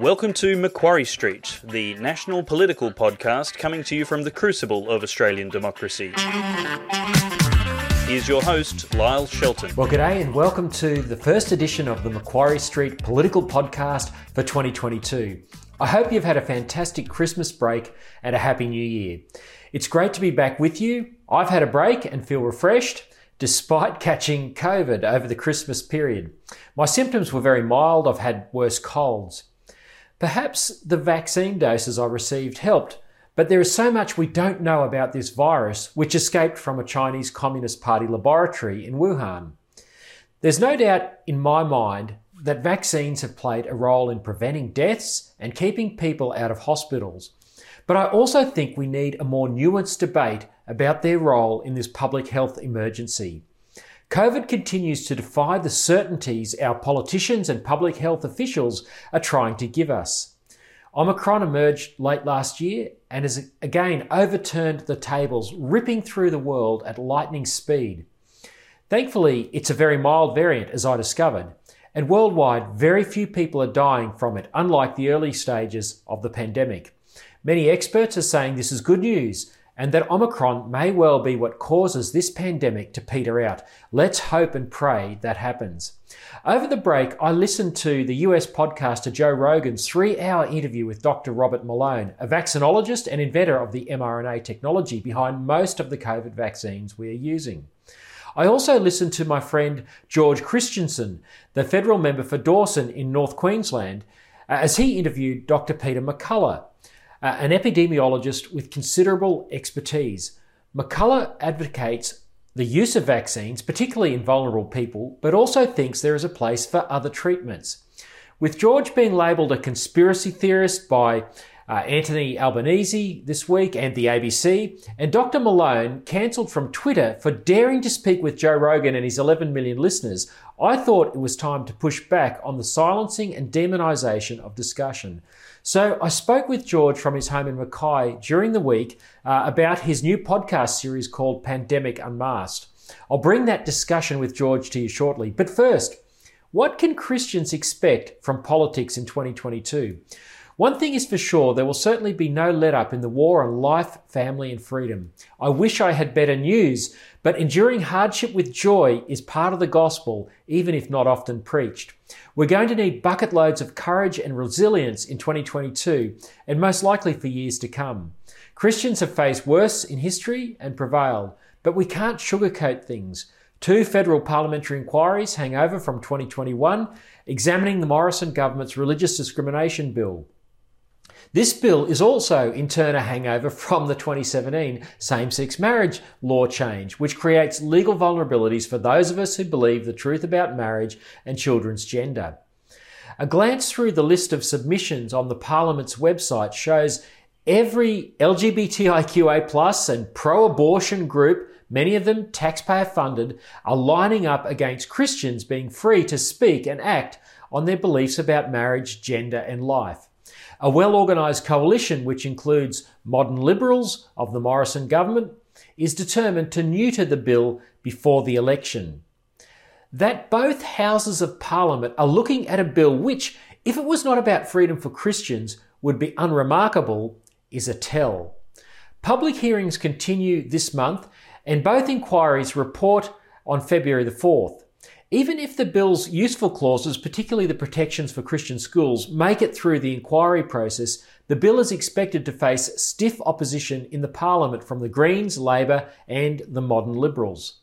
Welcome to Macquarie Street, the national political podcast coming to you from the crucible of Australian democracy. Here's your host, Lyle Shelton. Well, g'day, and welcome to the first edition of the Macquarie Street Political Podcast for 2022. I hope you've had a fantastic Christmas break and a happy new year. It's great to be back with you. I've had a break and feel refreshed despite catching COVID over the Christmas period. My symptoms were very mild. I've had worse colds. Perhaps the vaccine doses I received helped, but there is so much we don't know about this virus, which escaped from a Chinese Communist Party laboratory in Wuhan. There's no doubt in my mind that vaccines have played a role in preventing deaths and keeping people out of hospitals. But I also think we need a more nuanced debate about their role in this public health emergency. COVID continues to defy the certainties our politicians and public health officials are trying to give us. Omicron emerged late last year and has again overturned the tables, ripping through the world at lightning speed. Thankfully, it's a very mild variant, as I discovered, and worldwide, very few people are dying from it, unlike the early stages of the pandemic. Many experts are saying this is good news and that Omicron may well be what causes this pandemic to peter out. Let's hope and pray that happens. Over the break, I listened to the US podcaster Joe Rogan's three hour interview with Dr. Robert Malone, a vaccinologist and inventor of the mRNA technology behind most of the COVID vaccines we are using. I also listened to my friend George Christensen, the federal member for Dawson in North Queensland, as he interviewed Dr. Peter McCullough, uh, an epidemiologist with considerable expertise. McCullough advocates the use of vaccines, particularly in vulnerable people, but also thinks there is a place for other treatments. With George being labelled a conspiracy theorist by uh, Anthony Albanese this week and the ABC, and Dr. Malone cancelled from Twitter for daring to speak with Joe Rogan and his 11 million listeners, I thought it was time to push back on the silencing and demonisation of discussion. So I spoke with George from his home in Mackay during the week uh, about his new podcast series called Pandemic Unmasked. I'll bring that discussion with George to you shortly. But first, what can Christians expect from politics in 2022? One thing is for sure, there will certainly be no let up in the war on life, family, and freedom. I wish I had better news, but enduring hardship with joy is part of the gospel, even if not often preached. We're going to need bucket loads of courage and resilience in 2022, and most likely for years to come. Christians have faced worse in history and prevailed, but we can't sugarcoat things. Two federal parliamentary inquiries hang over from 2021, examining the Morrison government's religious discrimination bill. This bill is also in turn a hangover from the 2017 same-sex marriage law change, which creates legal vulnerabilities for those of us who believe the truth about marriage and children's gender. A glance through the list of submissions on the Parliament's website shows every LGBTIQA plus and pro-abortion group, many of them taxpayer funded, are lining up against Christians being free to speak and act on their beliefs about marriage, gender and life. A well organised coalition, which includes modern liberals of the Morrison government, is determined to neuter the bill before the election. That both houses of parliament are looking at a bill which, if it was not about freedom for Christians, would be unremarkable, is a tell. Public hearings continue this month, and both inquiries report on February the 4th. Even if the bill's useful clauses, particularly the protections for Christian schools, make it through the inquiry process, the bill is expected to face stiff opposition in the Parliament from the Greens, Labor, and the modern Liberals.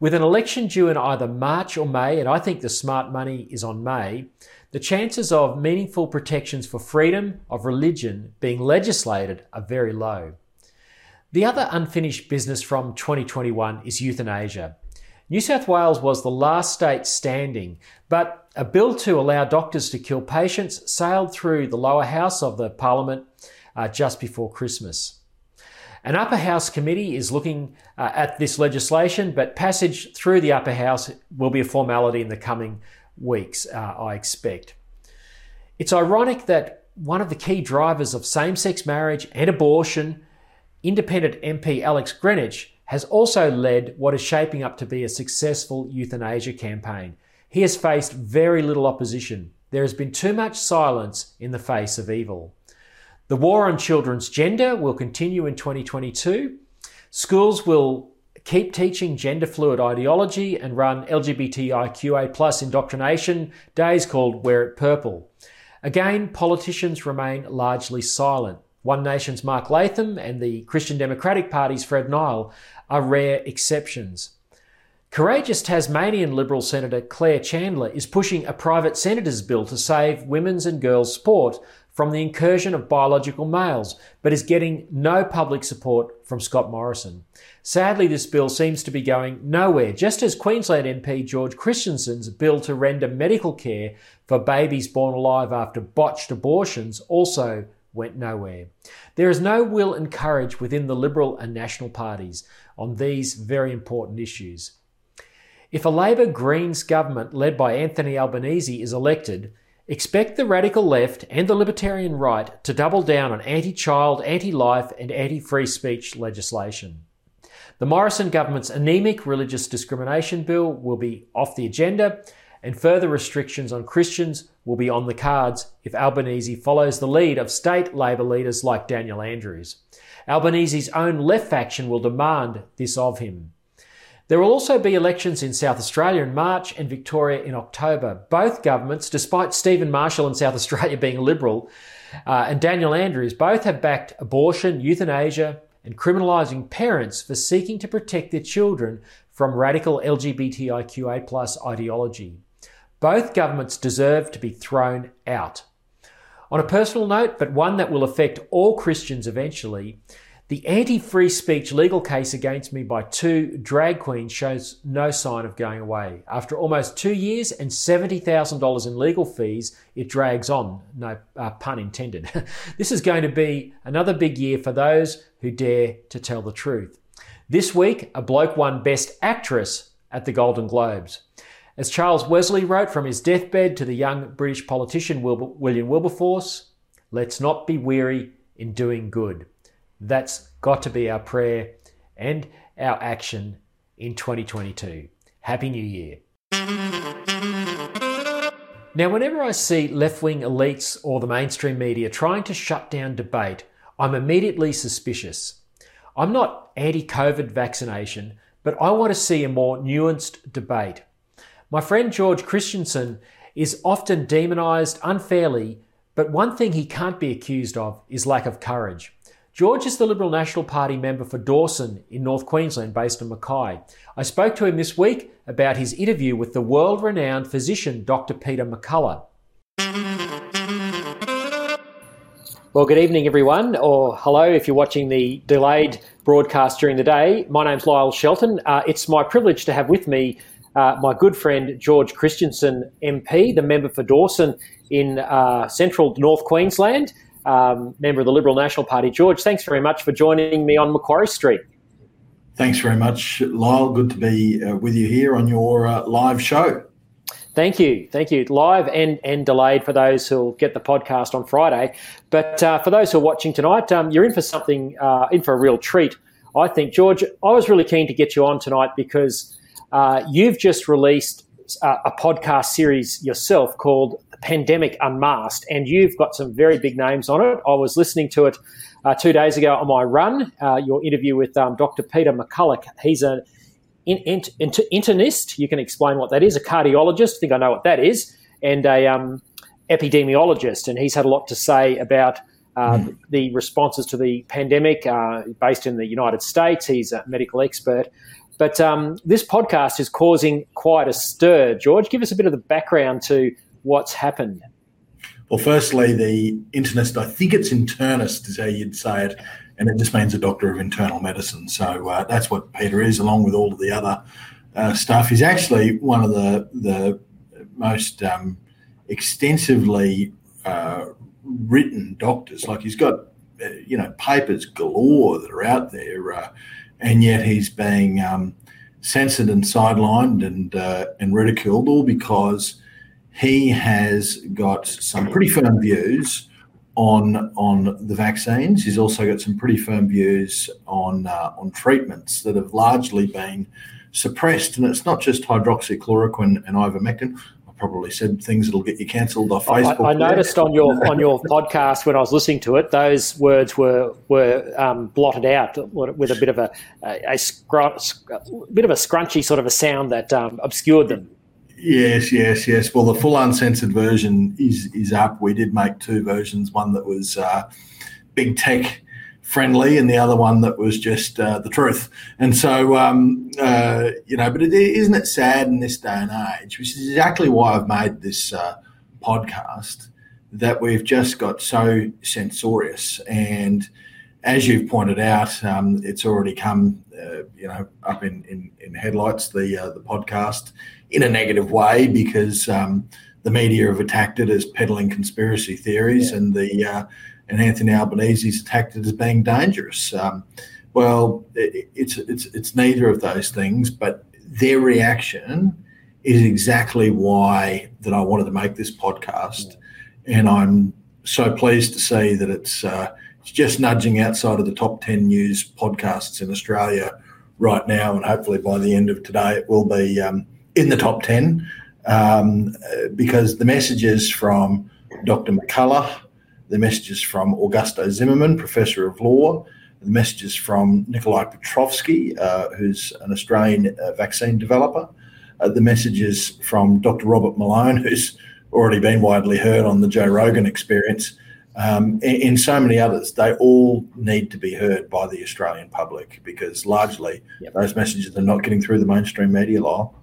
With an election due in either March or May, and I think the smart money is on May, the chances of meaningful protections for freedom of religion being legislated are very low. The other unfinished business from 2021 is euthanasia. New South Wales was the last state standing, but a bill to allow doctors to kill patients sailed through the lower house of the parliament uh, just before Christmas. An upper house committee is looking uh, at this legislation, but passage through the upper house will be a formality in the coming weeks, uh, I expect. It's ironic that one of the key drivers of same sex marriage and abortion, independent MP Alex Greenwich, has also led what is shaping up to be a successful euthanasia campaign. He has faced very little opposition. There has been too much silence in the face of evil. The war on children's gender will continue in 2022. Schools will keep teaching gender fluid ideology and run LGBTIQA plus indoctrination days called Wear It Purple. Again, politicians remain largely silent. One Nation's Mark Latham and the Christian Democratic Party's Fred Nile are rare exceptions. Courageous Tasmanian Liberal Senator Claire Chandler is pushing a private senator's bill to save women's and girls' sport from the incursion of biological males, but is getting no public support from Scott Morrison. Sadly, this bill seems to be going nowhere, just as Queensland MP George Christensen's bill to render medical care for babies born alive after botched abortions also went nowhere. There is no will and courage within the Liberal and National parties on these very important issues. If a Labor Greens government led by Anthony Albanese is elected, expect the radical left and the libertarian right to double down on anti child, anti life, and anti free speech legislation. The Morrison government's anemic religious discrimination bill will be off the agenda, and further restrictions on Christians will be on the cards if Albanese follows the lead of state Labor leaders like Daniel Andrews. Albanese's own left faction will demand this of him. There will also be elections in South Australia in March and Victoria in October. Both governments, despite Stephen Marshall in South Australia being Liberal uh, and Daniel Andrews, both have backed abortion, euthanasia, and criminalising parents for seeking to protect their children from radical LGBTIQA ideology. Both governments deserve to be thrown out. On a personal note, but one that will affect all Christians eventually, the anti free speech legal case against me by two drag queens shows no sign of going away. After almost two years and $70,000 in legal fees, it drags on, no uh, pun intended. this is going to be another big year for those who dare to tell the truth. This week, a bloke won Best Actress at the Golden Globes. As Charles Wesley wrote from his deathbed to the young British politician William Wilberforce, let's not be weary in doing good. That's got to be our prayer and our action in 2022. Happy New Year. Now, whenever I see left wing elites or the mainstream media trying to shut down debate, I'm immediately suspicious. I'm not anti COVID vaccination, but I want to see a more nuanced debate. My friend George Christensen is often demonised unfairly, but one thing he can't be accused of is lack of courage. George is the Liberal National Party member for Dawson in North Queensland, based in Mackay. I spoke to him this week about his interview with the world renowned physician Dr. Peter McCullough. Well, good evening, everyone, or hello if you're watching the delayed broadcast during the day. My name's Lyle Shelton. Uh, it's my privilege to have with me uh, my good friend George Christensen, MP, the member for Dawson in uh, central North Queensland um, member of the Liberal National Party. George, thanks very much for joining me on Macquarie Street. Thanks very much, Lyle. Good to be uh, with you here on your uh, live show. Thank you, thank you. Live and and delayed for those who'll get the podcast on Friday. But uh, for those who are watching tonight, um, you're in for something, uh, in for a real treat. I think, George. I was really keen to get you on tonight because uh, you've just released uh, a podcast series yourself called Pandemic Unmasked, and you've got some very big names on it. I was listening to it uh, two days ago on my run, uh, your interview with um, Dr. Peter McCullough. He's an in, in, in, internist. You can explain what that is, a cardiologist. I think I know what that is, and a um, epidemiologist. And he's had a lot to say about mm. the responses to the pandemic uh, based in the United States. He's a medical expert. But um, this podcast is causing quite a stir. George, give us a bit of the background to what's happened? Well, firstly, the internist, I think it's internist is how you'd say it, and it just means a doctor of internal medicine. So uh, that's what Peter is, along with all of the other uh, stuff. He's actually one of the the most um, extensively uh, written doctors. Like he's got, uh, you know, papers galore that are out there, uh, and yet he's being um, censored and sidelined and uh, and ridiculed, all because he has got some pretty firm views on on the vaccines. He's also got some pretty firm views on uh, on treatments that have largely been suppressed, and it's not just hydroxychloroquine and ivermectin. Probably said things that'll get you cancelled off Facebook. I, I noticed on your on your podcast when I was listening to it, those words were were um, blotted out with a bit of a a, a, scr- bit of a scrunchy sort of a sound that um, obscured them. Yes, yes, yes. Well, the full uncensored version is is up. We did make two versions. One that was uh, big tech friendly, and the other one that was just uh, the truth. And so, um, uh, you know, but it, isn't it sad in this day and age, which is exactly why I've made this uh, podcast, that we've just got so censorious. And as you've pointed out, um, it's already come, uh, you know, up in, in, in headlights, the, uh, the podcast, in a negative way because um, the media have attacked it as peddling conspiracy theories yeah. and the uh, and Anthony Albanese's attacked it as being dangerous. Um, well, it, it's it's it's neither of those things, but their reaction is exactly why that I wanted to make this podcast, and I'm so pleased to see that it's uh, it's just nudging outside of the top ten news podcasts in Australia right now, and hopefully by the end of today it will be um, in the top ten um, because the messages from Dr. McCullough the messages from Augusto Zimmermann, Professor of Law, the messages from Nikolai Petrovsky, uh, who's an Australian uh, vaccine developer, uh, the messages from Dr. Robert Malone, who's already been widely heard on the Joe Rogan experience, um, and, and, so many others. They all need to be heard by the Australian public because largely yep. those messages are not getting through the mainstream media, Lyle.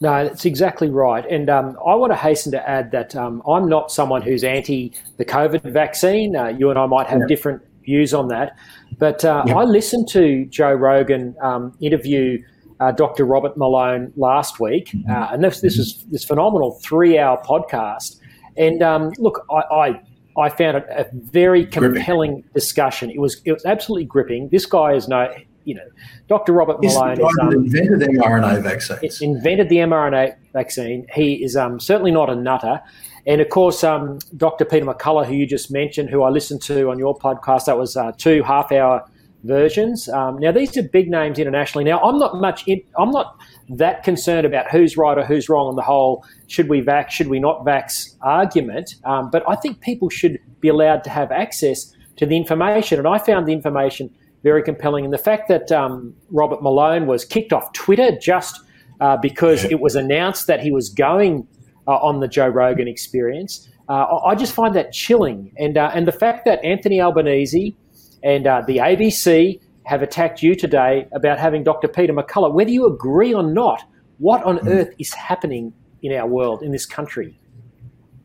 No, that's exactly right. And um, I want to hasten to add that um, I'm not someone who's anti the COVID vaccine. Uh, you and I might have yeah. different views on that. But uh, yeah. I listened to Joe Rogan um, interview uh, Dr. Robert Malone last week, mm-hmm. Uh, and this, this is this phenomenal three hour podcast. And um, look, I, I I found it a very compelling gripping. discussion. It was it was absolutely gripping. This guy is no you know, Dr. Robert Malone is, um, invented the mRNA vaccine. Invented the mRNA vaccine. He is um, certainly not a nutter. And of course, um, Dr. Peter McCullough, who you just mentioned, who I listened to on your podcast, that was uh, two half-hour versions. Um, now, these are big names internationally. Now, I'm not much. In, I'm not that concerned about who's right or who's wrong on the whole. Should we vax? Should we not vax? Argument. Um, but I think people should be allowed to have access to the information. And I found the information very compelling. And the fact that um, Robert Malone was kicked off Twitter just uh, because it was announced that he was going uh, on the Joe Rogan experience, uh, I just find that chilling. And, uh, and the fact that Anthony Albanese and uh, the ABC have attacked you today about having Dr. Peter McCullough, whether you agree or not, what on mm. earth is happening in our world, in this country?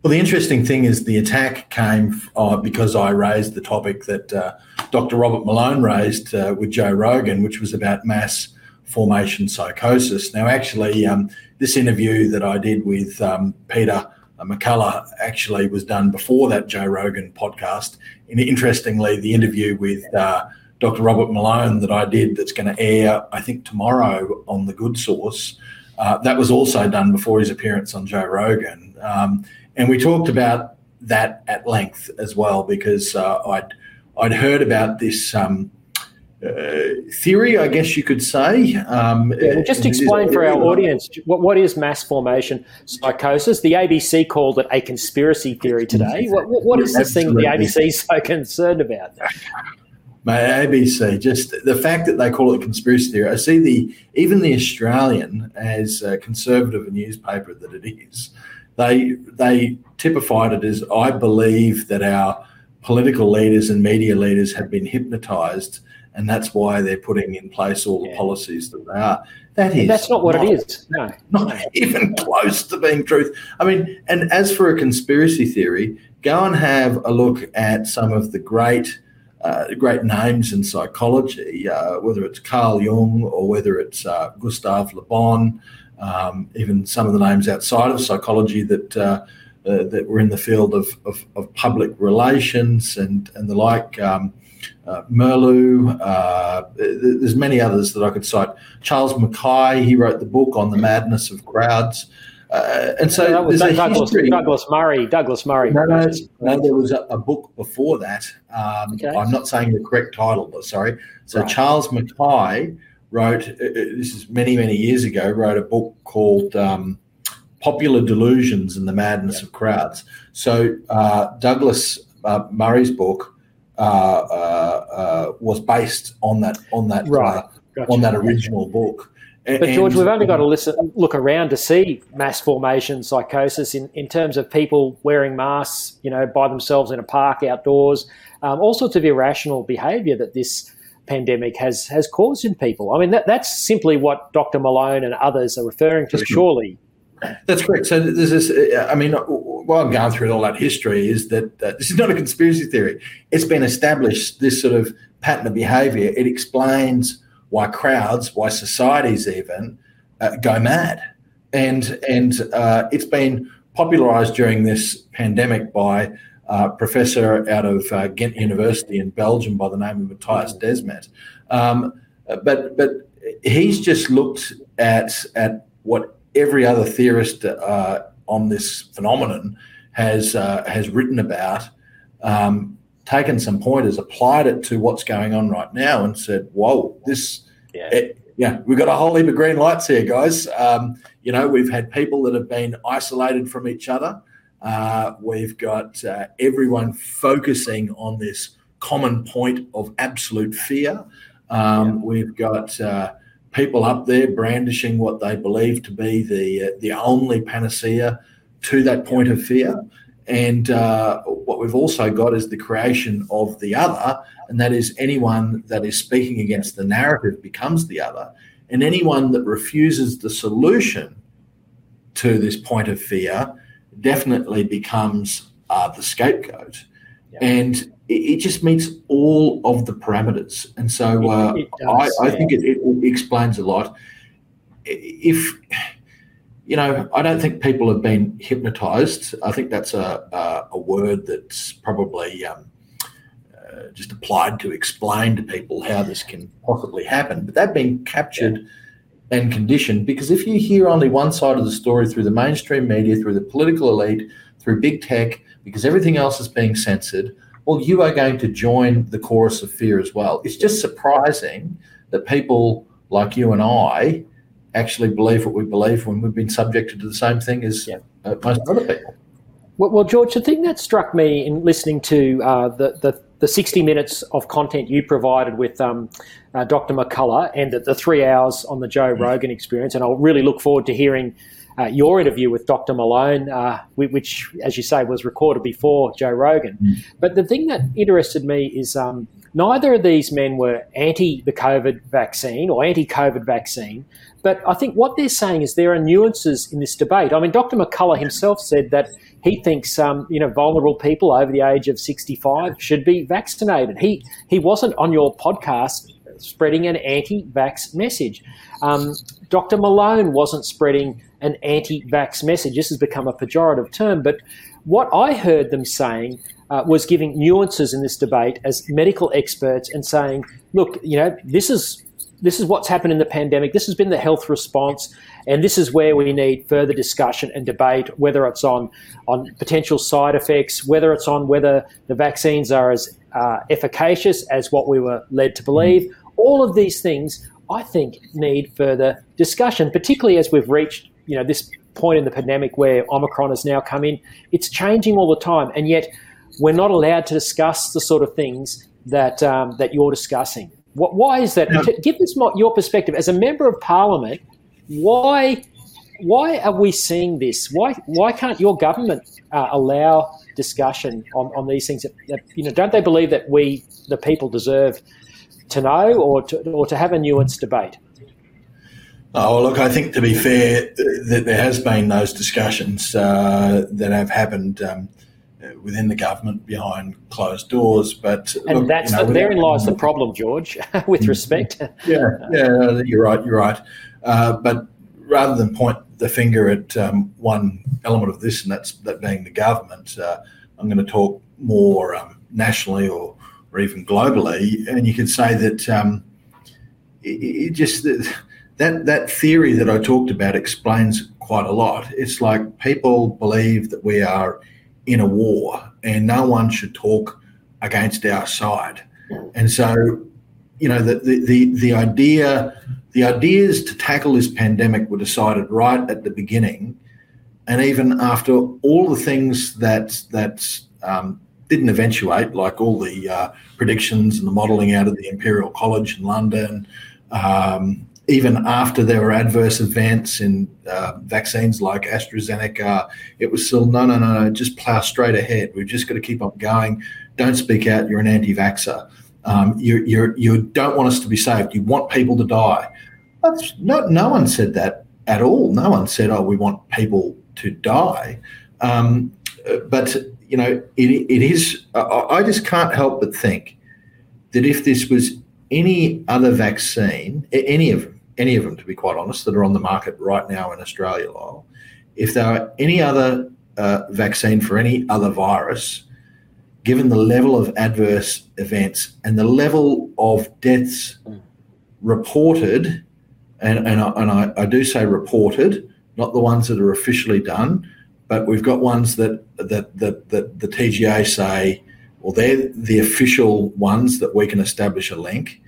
Well, the interesting thing is the attack came uh, because I raised the topic that uh, Dr. Robert Malone raised uh, with Joe Rogan, which was about mass formation psychosis. Now, actually, um, this interview that I did with um, Peter McCullough actually was done before that Joe Rogan podcast. And interestingly, the interview with uh, Dr. Robert Malone that I did, that's going to air, I think, tomorrow on the Good Sauce, uh, that was also done before his appearance on Joe Rogan. Um, and we talked about that at length as well because uh, I'd I'd heard about this um, uh, theory, I guess you could say. Um, yeah, just explain for our audience what, what is mass formation psychosis. The ABC called it a conspiracy theory today. What, what is this thing the ABC is so concerned about? My ABC, just the fact that they call it conspiracy theory. I see the even the Australian, as a conservative a newspaper that it is, they they typified it as I believe that our political leaders and media leaders have been hypnotized and that's why they're putting in place all the yeah. policies that they are. That is that's not what not, it is. No, not even close to being truth. I mean, and as for a conspiracy theory, go and have a look at some of the great. Uh, great names in psychology, uh, whether it's Carl Jung or whether it's uh, Gustave Le Bon, even some of the names outside of psychology that uh, uh, that were in the field of, of, of, public relations and and the like. Um, uh, Merleau, uh, there's many others that I could cite. Charles Mackay, he wrote the book on the madness of crowds. Uh, and so there's Douglas, Douglas, Murray. Douglas Murray. No, no, no there was a, a book before that. Um, okay. I'm not saying the correct title, but sorry. So right. Charles Mackay wrote, uh, uh, this is many, many years ago, wrote a book called um, popular delusions and the madness of crowds. So uh, Douglas uh, Murray's book uh, uh, uh, was based on that on that right. gotcha. on that original book. But George, we've only got to listen, look around to see mass formation psychosis in, in terms of people wearing masks, you know, by themselves in a park outdoors, um, all sorts of irrational behaviour that this pandemic has has caused in people. I mean, that, that's simply what Dr. Malone and others are referring to. Surely, that's correct. So there's this. I mean, while I'm going through all that history, is that uh, this is not a conspiracy theory. It's been established. This sort of pattern of behaviour. It explains why crowds, why societies even uh, go mad, and and uh, it's been popularised during this pandemic by a professor out of uh, Ghent University in Belgium by the name of Mattias Desmet. Um, but but he's just looked at at what every other theorist uh, on this phenomenon has uh, has written about, um, taken some pointers, applied it to what's going on right now, and said, "Whoa, this." Yeah. It, yeah, we've got a whole heap of green lights here, guys. Um, you know, we've had people that have been isolated from each other. Uh, we've got uh, everyone focusing on this common point of absolute fear. Um. We've got uh, people up there brandishing what they believe to be the uh, the only panacea to that point of fear. And uh, what we've also got is the creation of the other, and that is anyone that is speaking against the narrative becomes the other, and anyone that refuses the solution to this point of fear definitely becomes uh, the scapegoat. Yeah. And it, just meets all of the parameters. And so uh, it, it does, I, I, think it, it, explains a lot. If, you know, I don't think people have been hypnotized. I think that's a, a, a word that's probably um, uh, just applied to explain to people how this can possibly happen. But they've been captured. Yeah and conditioned because if you hear only one side of the story through the mainstream media, through the political elite, through big tech, because everything else is being censored, well, you are going to join the chorus of fear as well. It's just surprising that people like you and I actually believe what we believe when we've been subjected to the same thing as yeah. uh, most other people. Well, well, George, the thing that struck me in listening to uh, the, the, the 60 minutes of content you provided with um, uh, Dr. McCullough and the, the, three hours on the Joe mm. Rogan experience, and I'll really look forward to hearing uh, your interview with Dr. Malone, uh, which, as you say, was recorded before Joe Rogan. Mm. But the thing that interested me is um, neither of these men were anti the COVID vaccine or anti COVID vaccine. But I think what they're saying is there are nuances in this debate. I mean, Dr. McCullough himself said that he thinks um, you know vulnerable people over the age of 65 should be vaccinated. He he wasn't on your podcast spreading an anti-vax message. Um, Dr. Malone wasn't spreading an anti vax message. This has become a pejorative term, but what I heard them saying uh, was giving nuances in this debate as medical experts and saying, look, you know, this is this is what's happened in the pandemic. This has been the health response, and this is where we need further discussion and debate, whether it's on on potential side effects, whether it's on whether the vaccines are as uh, efficacious as what we were led to believe. All of these things, I think, need further discussion, particularly as we've reached you know this point in the pandemic where Omicron has now come in. It's changing all the time, and yet we're not allowed to discuss the sort of things that um, that you're discussing. What, why is that? Give us your perspective as a member of Parliament. Why why are we seeing this? Why why can't your government uh, allow discussion on, on these things? That, that, you know, don't they believe that we the people deserve to know or to, or to have a nuanced debate? Oh, look, I think to be fair, that there has been those discussions uh, that have happened um, within the government behind closed doors. But and look, that's you know, the, therein lies the problem, George. with mm-hmm. respect. yeah, yeah, you're right. You're right. Uh, but rather than point the finger at um, one element of this, and that's that being the government, uh, I'm going to talk more um, nationally or or even globally, and you could say that um, it, it just that that theory that I talked about explains quite a lot. It's like people believe that we are in a war and no one should talk against our side. And so, you know, the the the, the idea the ideas to tackle this pandemic were decided right at the beginning and even after all the things that that um, didn't eventuate, like all the uh, predictions and the modelling out of the Imperial College in London, um, even after there were adverse events in uh, vaccines like AstraZeneca, it was still no, no, no, no, just plough straight ahead. We've just got to keep on going. Don't speak out. You're an anti-vaxxer. Um, you, you, you don't want us to be saved. You want people to die. That's not, no one said that at all. No one said, oh, we want people to die. Um, but, you know, it, it is, I just can't help but think that if this was any other vaccine, any of them, any of them, to be quite honest, that are on the market right now in Australia, Lyle, if there are any other uh, vaccine for any other virus, given the level of adverse events and the level of deaths reported, and, and, I, and I, I do say reported, not the ones that are officially done, but we've got ones that that that, that the TGA say, well, they're the official ones that we can establish a link.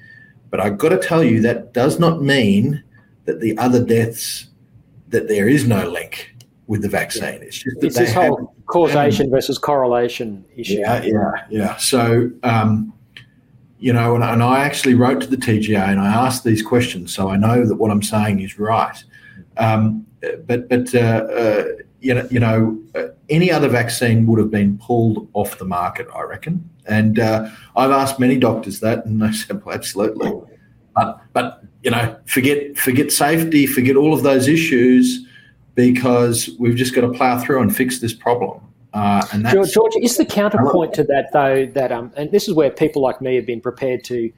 But I've got to tell you that does not mean that the other deaths that there is no link with the vaccine. It's just it's this whole causation versus correlation issue. Yeah, yeah, yeah. So, um, you know, and, and, I actually wrote to the TGA and I asked these questions, so I know that what I'm saying is right. Um, but but uh, uh, you know, uh, any other vaccine would have been pulled off the market, I reckon. And uh, I've asked many doctors that, and they said, well, absolutely. But but you know, forget forget safety, forget all of those issues, because we've just got to plough through and fix this problem. Uh, and George, George, is the counterpoint to that though that um, and this is where people like me have been prepared to,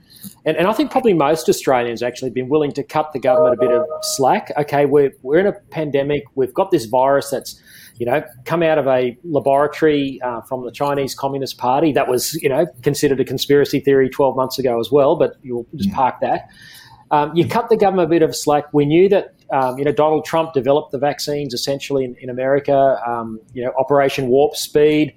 and, and I think probably most Australians actually have been willing to cut the government a bit of slack. Okay, we're we're in a pandemic. We've got this virus that's you know, come out of a laboratory uh, from the Chinese Communist Party. That was, you know, considered a conspiracy theory 12 months ago as well, but you'll just mm. park that. Um, you cut the government a bit of slack. We knew that, um, you know, Donald Trump developed the vaccines essentially in, in America, um, you know, Operation Warp Speed.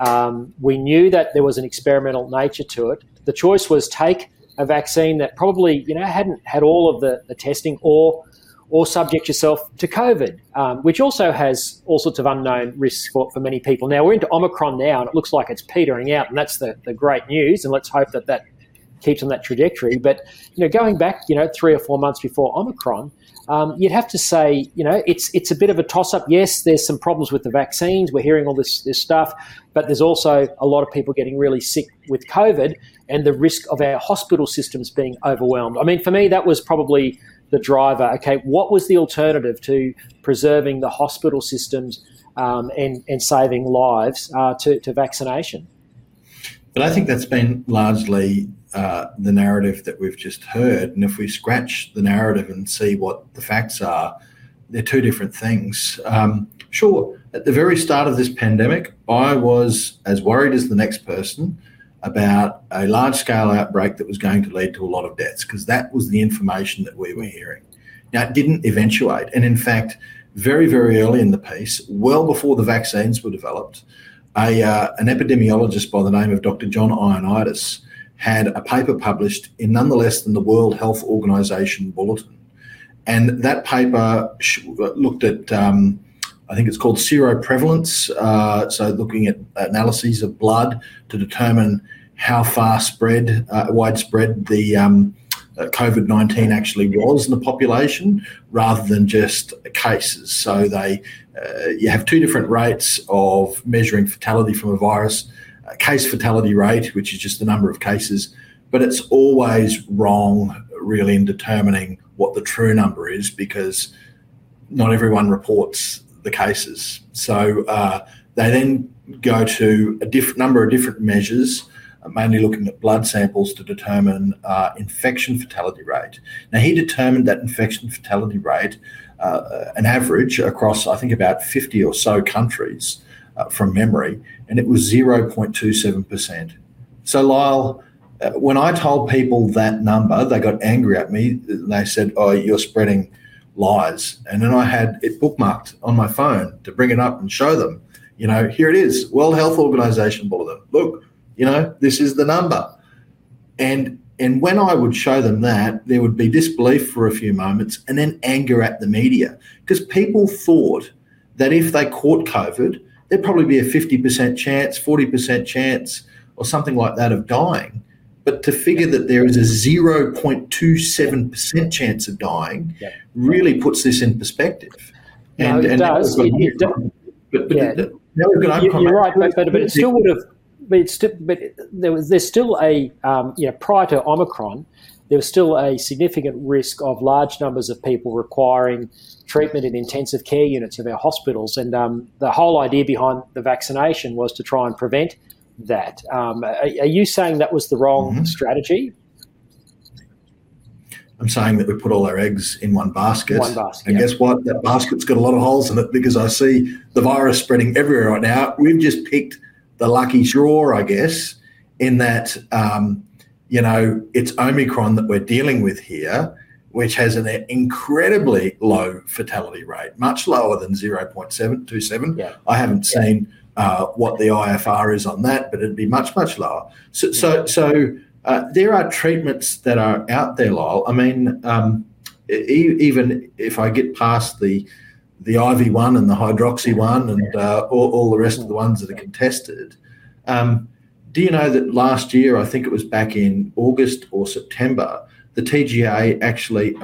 Um, we knew that there was an experimental nature to it. The choice was take a vaccine that probably, you know, hadn't had all of the, the testing or or subject yourself to COVID, um, which also has all sorts of unknown risks for, for many people. Now, we're into Omicron now, and it looks like it's petering out, and that's the, the great news, and let's hope that that keeps on that trajectory. But, you know, going back, you know, three or four months before Omicron, um, you'd have to say, you know, it's it's a bit of a toss up. Yes, there's some problems with the vaccines. We're hearing all this this stuff, but there's also a lot of people getting really sick with COVID, and the risk of our hospital systems being overwhelmed. I mean, for me, that was probably the driver. Okay, what was the alternative to preserving the hospital systems um, and, and saving lives uh, to, to vaccination? But I think that's been largely uh, the narrative that we've just heard. And if we scratch the narrative and see what the facts are, they're two different things. Um, sure, at the very start of this pandemic, I was as worried as the next person about a large scale outbreak that was going to lead to a lot of deaths because that was the information that we were hearing. Now, it didn't eventuate. And in fact, very, very early in the piece, well before the vaccines were developed, a, uh, an epidemiologist by the name of Dr. John Ioannidis had a paper published in none the less than the World Health Organization Bulletin. And that paper looked at, um, I think it's called seroprevalence, uh, so looking at analyses of blood to determine how far spread, uh, widespread the um, uh, COVID 19 actually was in the population rather than just cases. So they, uh, you have two different rates of measuring fatality from a virus case fatality rate, which is just the number of cases, but it's always wrong, really, in determining what the true number is because not everyone reports the cases. So uh, they then go to a different number of different measures mainly looking at blood samples to determine uh, infection fatality rate. Now, he determined that infection fatality rate, uh, an average across, I think, about 50 or so countries uh, from memory, and it was 0.27%. So, Lyle, uh, when I told people that number, they got angry at me. They said, Oh, you're spreading lies. And then I had it bookmarked on my phone to bring it up and show them. You know, here it is World Health Organization bulletin. Look, you know, this is the number. And and when I would show them that, there would be disbelief for a few moments and then anger at the media because people thought that if they caught COVID, there'd probably be a 50% chance, 40% chance, or something like that of dying. But to figure that there is a 0.27% chance of dying yep. really puts this in perspective. And, no, it and does. It, it does. But, but yeah. now we've got you, You're right, but, but, but it still would have. But, it's still, but there was, there's still a, um, you know, prior to Omicron, there was still a significant risk of large numbers of people requiring treatment in intensive care units of our hospitals. And um, the whole idea behind the vaccination was to try and prevent that. Um, are, are, you saying that was the wrong mm-hmm. strategy? I'm saying that we put all our eggs in one basket. One basket. And yeah. guess what? That basket's got a lot of holes in it because I see the virus spreading everywhere right now. We've just picked the lucky draw, I guess, in that, um, you know, it's Omicron that we're dealing with here, which has an incredibly low fatality rate, much lower than 0.727. Yeah. I haven't seen uh, what the IFR is on that, but it'd be much, much lower. So, so, so uh, there are treatments that are out there, Lyle. I mean, um, e- even if I get past the the IV one and the hydroxy one and uh, all, all, the rest of the ones that are contested, um, do you know that last year, I think it was back in August or September, the TGA actually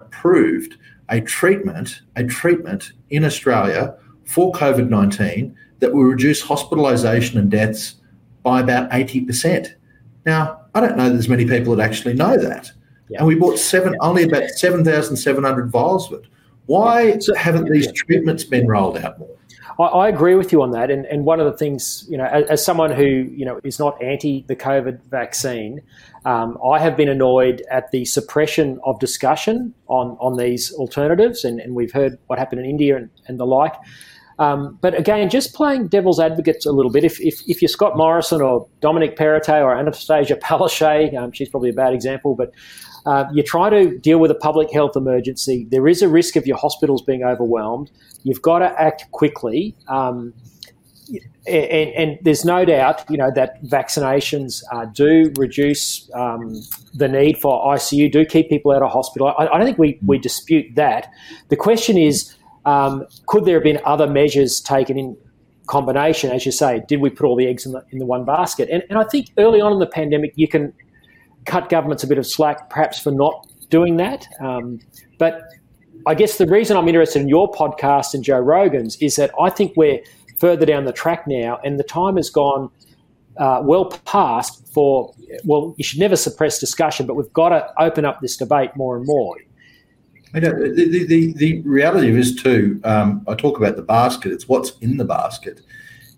approved a treatment, a treatment in Australia for COVID nineteen that will reduce hospitalisation and deaths by about 80%. Now, I don't know there's many people that actually know that. Yeah. And we bought seven, only about 7,700 vials of it. Why so, haven't these treatments been rolled out more? I, I, agree with you on that. And, and one of the things, you know, as, as someone who, you know, is not anti the COVID vaccine, um, I have been annoyed at the suppression of discussion on, on these alternatives. And, and we've heard what happened in India and, and the like. Um, but again, just playing devil's advocate a little bit. If, if, if you're Scott Morrison or Dominic Perrottet or Annastacia Palaszczuk, um, she's probably a bad example, but uh, you try to deal with a public health emergency. There is a risk of your hospitals being overwhelmed. You've got to act quickly. Um, and, and, there's no doubt, you know, that vaccinations uh, do reduce um, the need for ICU, do keep people out of hospital. I, I, don't think we, we dispute that. The question is, um, could there have been other measures taken in combination? As you say, did we put all the eggs in the, in the one basket? And, and I think early on in the pandemic, you can cut governments a bit of slack, perhaps for not doing that. Um, but I guess the reason I'm interested in your podcast and Joe Rogan's is that I think we're further down the track now, and the time has gone uh, well past for. Well, you should never suppress discussion, but we've got to open up this debate more and more. The, the, the, reality is too, um, I talk about the basket, it's what's in the basket.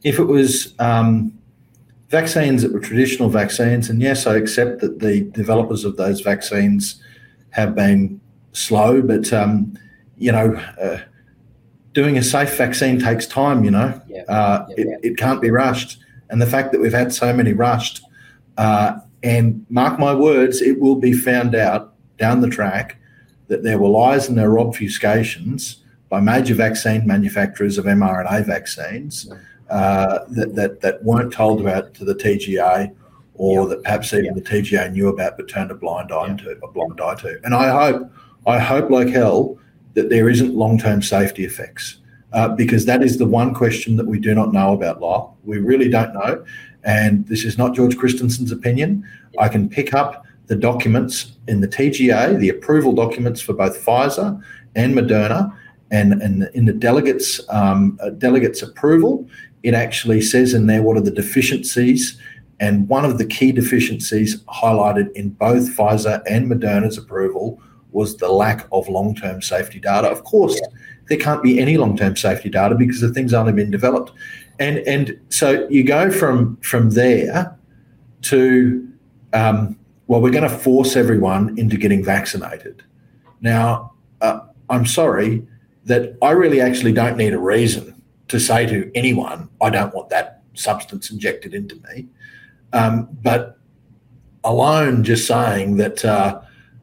If it was um, vaccines that were traditional vaccines, and yes, I accept that the developers of those vaccines have been slow, but, um, you know, uh, doing a safe vaccine takes time, you know, yeah. Uh, yeah, it, yeah. it, can't be rushed. And the fact that we've had so many rushed, uh, and mark my words, it will be found out down the track that there were lies and there were obfuscations by major vaccine manufacturers of mRNA vaccines that, that, that weren't told about to the TGA or that perhaps even the TGA knew about but turned a blind eye to a blind eye to. And I hope, I hope like hell that there isn't long-term safety effects. Uh, because that is the one question that we do not know about law. We really don't know. And this is not George Christensen's opinion. I can pick up the documents in the TGA, the approval documents for both Pfizer and Moderna, and, and in the delegates um, uh, delegates approval, it actually says in there what are the deficiencies. And one of the key deficiencies highlighted in both Pfizer and Moderna's approval was the lack of long term safety data. Of course, there can't be any long term safety data because the thing's only been developed. And, and so you go from, from there to um, well, we're going to force everyone into getting vaccinated. Now, uh, I'm sorry that I really actually don't need a reason to say to anyone, I don't want that substance injected into me. Um, but alone just saying that uh,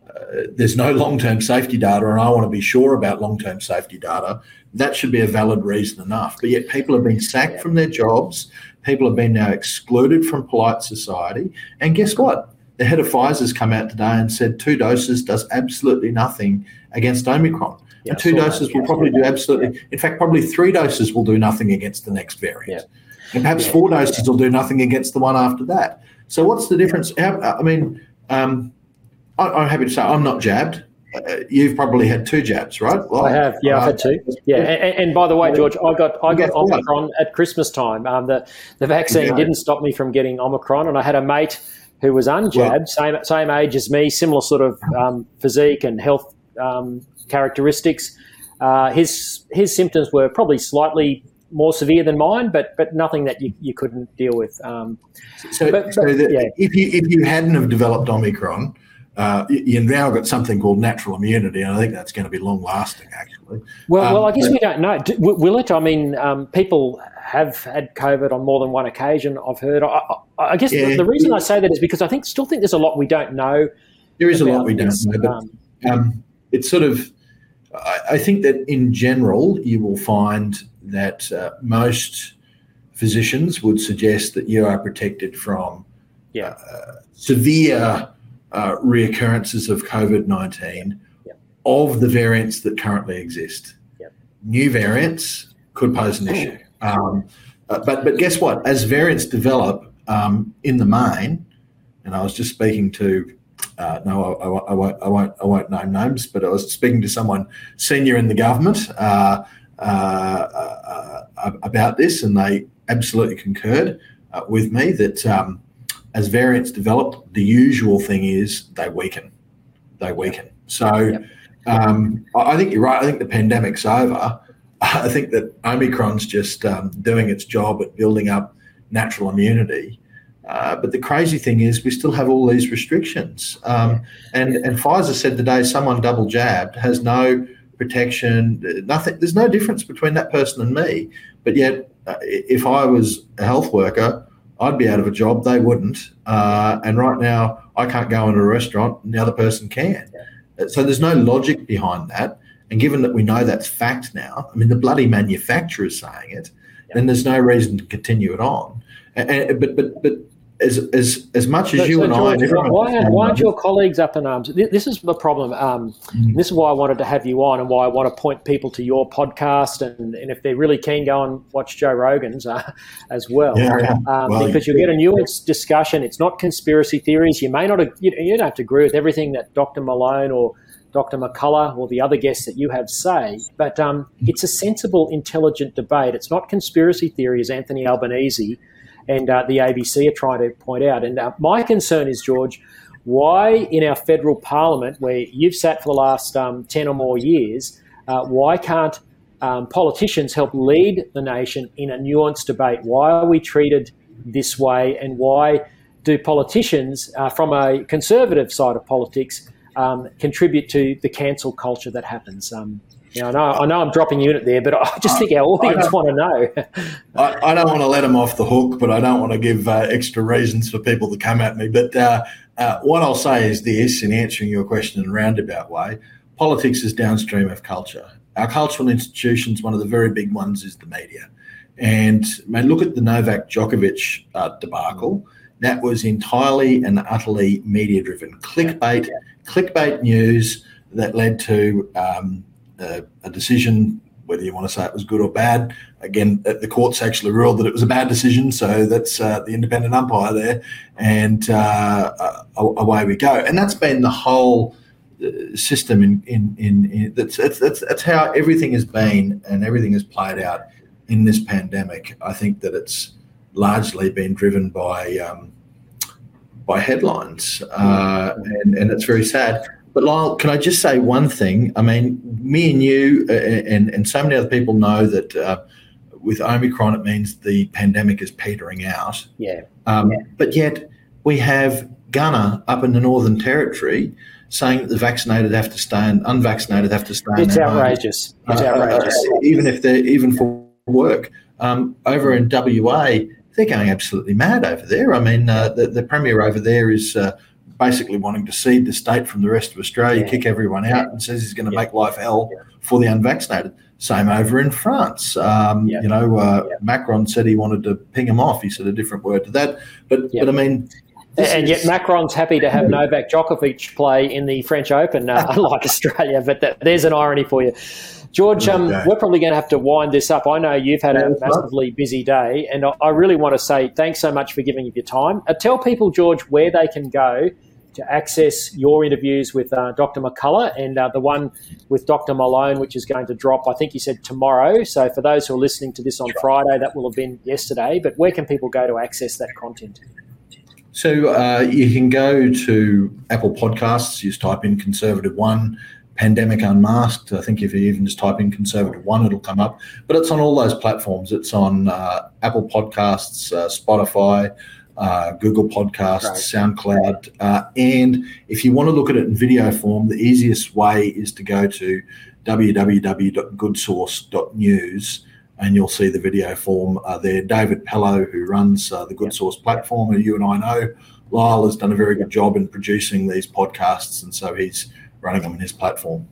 uh, there's no long term safety data and I want to be sure about long term safety data, that should be a valid reason enough. But yet people have been sacked from their jobs, people have been now excluded from polite society. And guess what? the head of Pfizer's come out today and said two doses does absolutely nothing against Omicron. Yeah, and two doses will probably do absolutely. In fact, probably three doses will do nothing against the next variant, and perhaps four doses will do nothing against the one after that. So, what's the difference? How, I mean, um, I, am happy to say I'm not jabbed. Uh, you've probably had two jabs, right? Well, I have. Yeah, uh, I've had two. Yeah, and, and, by the way, George, I got I got Omicron at Christmas time. Um, the the vaccine didn't stop me from getting Omicron, and I had a mate who was unjabbed, well, same same age as me, similar sort of um, physique and health um, characteristics. Uh, his his symptoms were probably slightly more severe than mine, but but nothing that you, you couldn't deal with. Um, so, but, so the, yeah. if you if you hadn't have developed Omicron, uh, you've now got something called natural immunity, and I think that's going to be long lasting, actually. Well, um, well, I guess but, we don't know. Will it? I mean, um, people have had COVID on more than one occasion. I've heard. I, I guess yeah, the, the, reason I say that is because I think still think there's a lot we don't know. There is a lot we don't know, but um, um, it's sort of. I, I, think that in general, you will find that uh, most physicians would suggest that you are protected from yeah. uh, severe uh, reoccurrences of COVID 19 yep. of the variants that currently exist. Yep. New variants could pose an issue. Um, uh, but, but guess what? As variants develop um, in the main, and I was just speaking to uh, no, I, I, I, won't, I, won't, I won't name names, but I was speaking to someone senior in the government uh, uh, uh, uh about this, and they absolutely concurred with me that um, as variants develop, the usual thing is they weaken. They weaken. So yep. um, I think you're right. I think the pandemic's over. I think that Omicron's just um, doing its job at building up natural immunity. Uh, but the crazy thing is, we still have all these restrictions. Um, and, and Pfizer said today someone double jabbed has no protection, nothing. There's no difference between that person and me. But yet, uh, if I was a health worker, I'd be out of a job. They wouldn't. Uh, and right now, I can't go into a restaurant, and the other person can. So there's no logic behind that. And given that we know that's fact now, I mean, the bloody manufacturer's saying it, then there's no reason to continue it on. And, and, but but but as as as much as so, you so and George, I, and why, aren't, why aren't your colleagues up in arms? This is the problem. Um, mm. This is why I wanted to have you on, and why I want to point people to your podcast. And, and if they're really keen, go and watch Joe Rogan's uh, as well, yeah, um, well because you'll get a nuanced discussion. It's not conspiracy theories. You may not you, you don't have to agree with everything that Dr. Malone or Dr. McCullough or the other guests that you have say, but um, it's a sensible, intelligent debate. It's not conspiracy theory, as Anthony Albanese and uh, the ABC are trying to point out. And uh, my concern is, George, why in our federal parliament, where you've sat for the last um, 10 or more years, uh, why can't um, politicians help lead the nation in a nuanced debate? Why are we treated this way, and why do politicians uh, from a conservative side of politics um, contribute to the cancel culture that happens? Yeah, I know, I know I'm dropping unit there, but I just think our audience want to know. I, I, don't want to let them off the hook, but I don't want to give uh, extra reasons for people to come at me. But uh, uh, what I'll say is this in answering your question in a roundabout way politics is downstream of culture. Our cultural institutions, one of the very big ones is the media. And man, look at the Novak Djokovic uh, debacle. That was entirely and utterly media driven. Clickbait, clickbait news that led to um, a, a decision, whether you want to say it was good or bad. Again, the courts actually ruled that it was a bad decision, so that's uh, the independent umpire there, and uh, uh away we go. And that's been the whole uh, system in in, in, in that's, that's, that's that's how everything has been and everything has played out in this pandemic. I think that it's largely been driven by um, by headlines, uh, and and it's very sad. But Lyle, can I just say one thing? I mean, me and you uh, and, and so many other people know that uh, with Omicron, it means the pandemic is petering out. Yeah. Um, yeah. But yet we have Gunner up in the Northern Territory saying that the vaccinated have to stay and unvaccinated have to stay. It's outrageous. Home. It's uh, outrageous. Uh, even if they're even for work. Um, over in WA, they're going absolutely mad over there. I mean, uh, the, the premier over there is uh, basically wanting to cede the state from the rest of Australia, yeah. kick everyone out, yeah. and says he's going to yeah. make life hell for the unvaccinated. Same over in France. Um, you know, uh, Macron said he wanted to ping him off. He said a different word to that. But but I mean, and yet Macron's happy to have Novak Djokovic play in the French Open, uh, unlike Australia. But that, there's an irony for you. George, um, we're probably going to have to wind this up. I know you've had a massively busy day, and I really want to say thanks so much for giving up your time. Uh, tell people, George, where they can go to access your interviews with uh, Dr. McCullough and uh, the one with Dr. Malone, which is going to drop, I think you said tomorrow. So for those who are listening to this on Friday, that will have been yesterday. But where can people go to access that content? So uh, you can go to Apple Podcasts, you just type in Conservative One, Pandemic Unmasked. I think if you even just type in Conservative One, it'll come up. But it's on all those platforms. It's on uh, Apple Podcasts, uh, Spotify, uh, Google Podcasts. SoundCloud. Uh, and if you want to look at it in video form, the easiest way is to go to www.goodsauce.news and you'll see the video form uh, there. David Pellowe, who runs uh, the Good Sauce platform, who you and I know, Lyle has done a very good job in producing these podcasts, and so he's running them in his platform.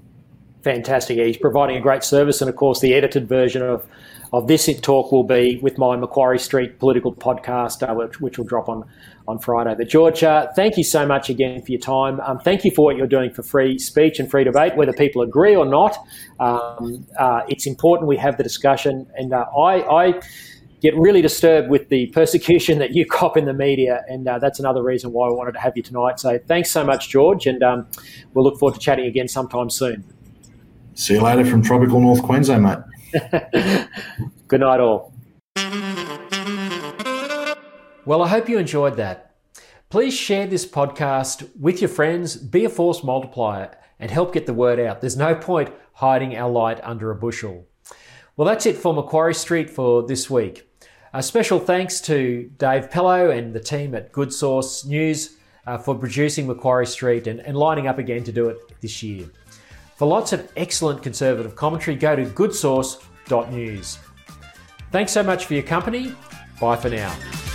Fantastic. He's providing a great service, and of course, the edited version of of this talk will be with my Macquarie Street political podcast, uh, which, which, will drop on, on Friday. But George, uh, thank you so much again for your time. Um, thank you for what you're doing for free speech and free debate, whether people agree or not. Um, uh, it's important we have the discussion, and uh, I, I, get really disturbed with the persecution that you cop in the media, and uh, that's another reason why I wanted to have you tonight. So thanks so much, George, and um, we'll look forward to chatting again sometime soon. See you later from tropical North Queensland, mate. Good night, all. Well, I hope you enjoyed that. Please share this podcast with your friends, be a force multiplier, and help get the word out. There's no point hiding our light under a bushel. Well, that's it for Macquarie Street for this week. A special thanks to Dave Pellowe and the team at Good Sauce News uh, for producing Macquarie Street and, and lining up again to do it this year. For lots of excellent conservative commentary, go to goodsauce.news. Thanks so much for your company. Bye for now.